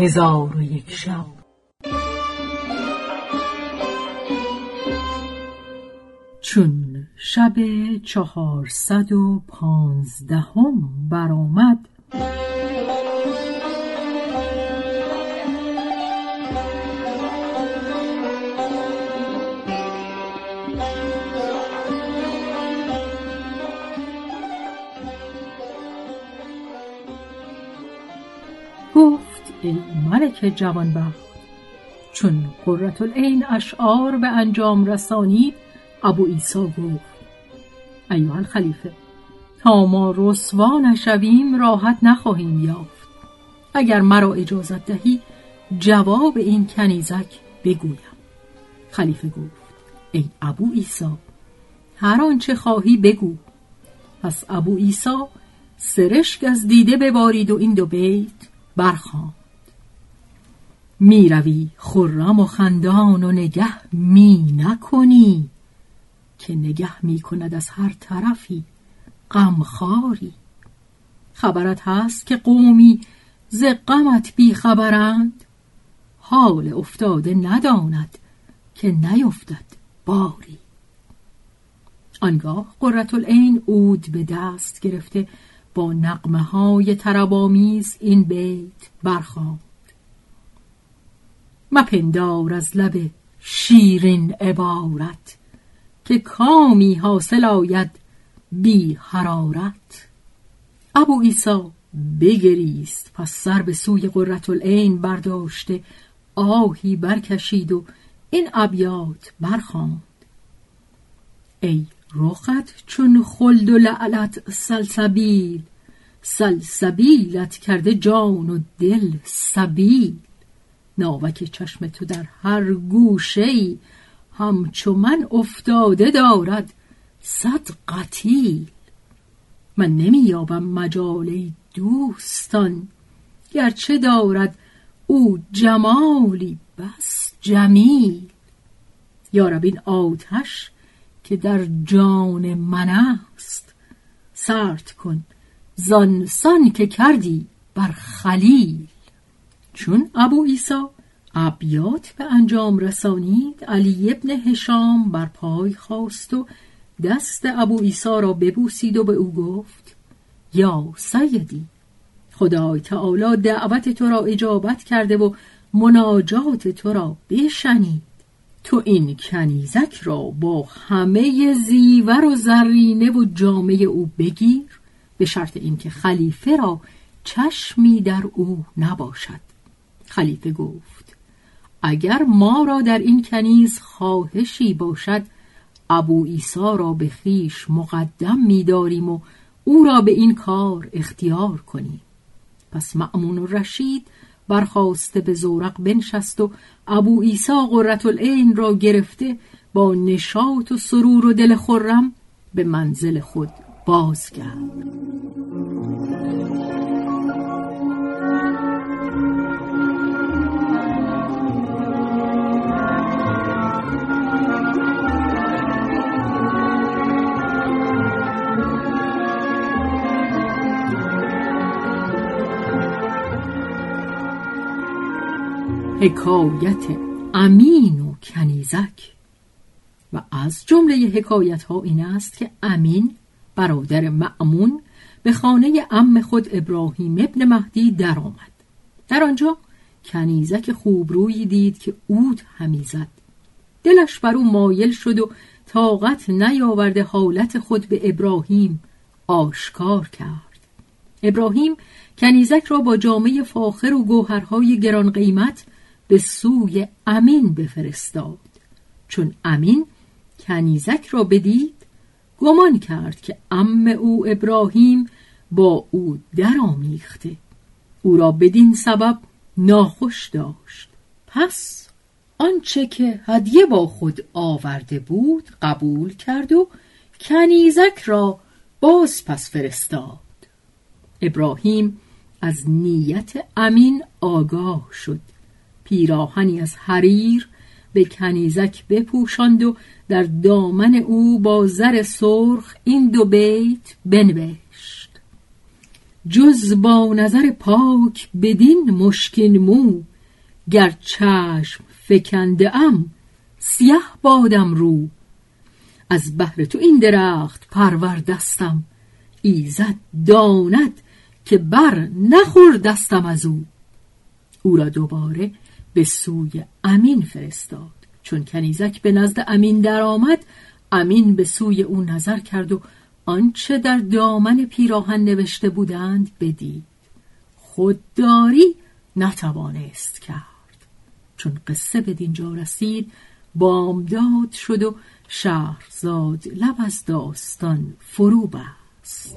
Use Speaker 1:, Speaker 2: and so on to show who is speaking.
Speaker 1: هزار و یک شب. چون شب چهارصد و پانزدهم برآمد گفت ای ملک جوانبخت چون قرة العین اشعار به انجام رسانید ابو عیسی گفت ایها الخلیفه تا ما رسوا نشویم راحت نخواهیم یافت. اگر مرا اجازت دهی جواب این کنیزک بگویم. خلیفه گفت ای ابو عیسی هر آنچه خواهی بگو. پس ابو عیسی سرشک از دیده ببارید و این دو بیت. برخواند می روی خرم و خندان و نگه می نکنی که نگه می کند از هر طرفی غمخواری. خبرت هست که قومی ز غمت بی خبرند. حال افتاده نداند که نیفتد باری. آنگاه قرة العین عود به دست گرفته با نقمه های ترابامیز این بیت برخواند مپندار از لب شیرین عبارت که کامی حاصل آید بی حرارت. ابو عیسی بگریست پس سر به سوی قرة العین برداشته آهی برکشید و این ابیات برخواند ای رخت چون خلد و لعلت سلسبیل سلسبیلت کرده جان و دل سبیل. ناوک چشم تو در هر گوشه ای همچو من افتاده دارد صد قتیل. من نمییابم مجال دوستان گرچه دارد او جمالی بس جمیل. یارب این آتش که در جان من است. سرد کن زانسان که کردی بر خلیل. چون ابو عیسی ابیات به انجام رسانید علی ابن هشام بر پای خواست و دست ابو عیسی را ببوسید و به او گفت یا سیدی خدای تعالی دعوت تو را اجابت کرده و مناجات تو را بشنید. تو این کنیزک را با همه زیور و زرینه و جامعه او بگیر به شرط اینکه خلیفه را چشمی در او نباشد. خلیفه گفت اگر ما را در این کنیز خواهشی باشد ابو عیسی را به خیش مقدم می‌داریم و او را به این کار اختیار کنیم. پس معمون رشید برخواسته به زورق بنشست و ابو عیسی قرة العین را گرفته با نشاط و سرور و دل خرم به منزل خود بازگرد حکایت امین و کنیزک و از جمله حکایت ها این است که امین برادر معمون به خانه ام خود ابراهیم ابن مهدی درآمد. در آنجا کنیزک خوبرویی دید که اود همی زد. دلش بر او مایل شد و طاقت نیاورده حالت خود به ابراهیم آشکار کرد. ابراهیم کنیزک را با جامعه فاخر و گوهرهای گران قیمت به سوی امین بفرستاد. چون امین کنیزک را بدید گمان کرد که ام او ابراهیم با او درآمیخته. او را بدین سبب ناخوش داشت. پس آنچه که هدیه با خود آورده بود قبول کرد و کنیزک را باز پس فرستاد. ابراهیم از نیت امین آگاه شد. پیراهنی از حریر به کنیزک بپوشاند و در دامن او با زر سرخ این دو بیت بنوشت. جز با نظر پاک بدین مشکین مو گر چشم فکنده ام سیه بادم رو. از بهر تو این درخت پرور دستم ایزد داند که بر نخور دستم از او. او را دوباره به سوی امین فرستاد. چون کنیزک به نزد امین درآمد امین به سوی او نظر کرد و آنچه در دامن پیراهن نوشته بودند بدید. خودداری نتوانست کرد. چون قصه به دینجا رسید بامداد شد و شهرزاد لب از داستان فرو بست.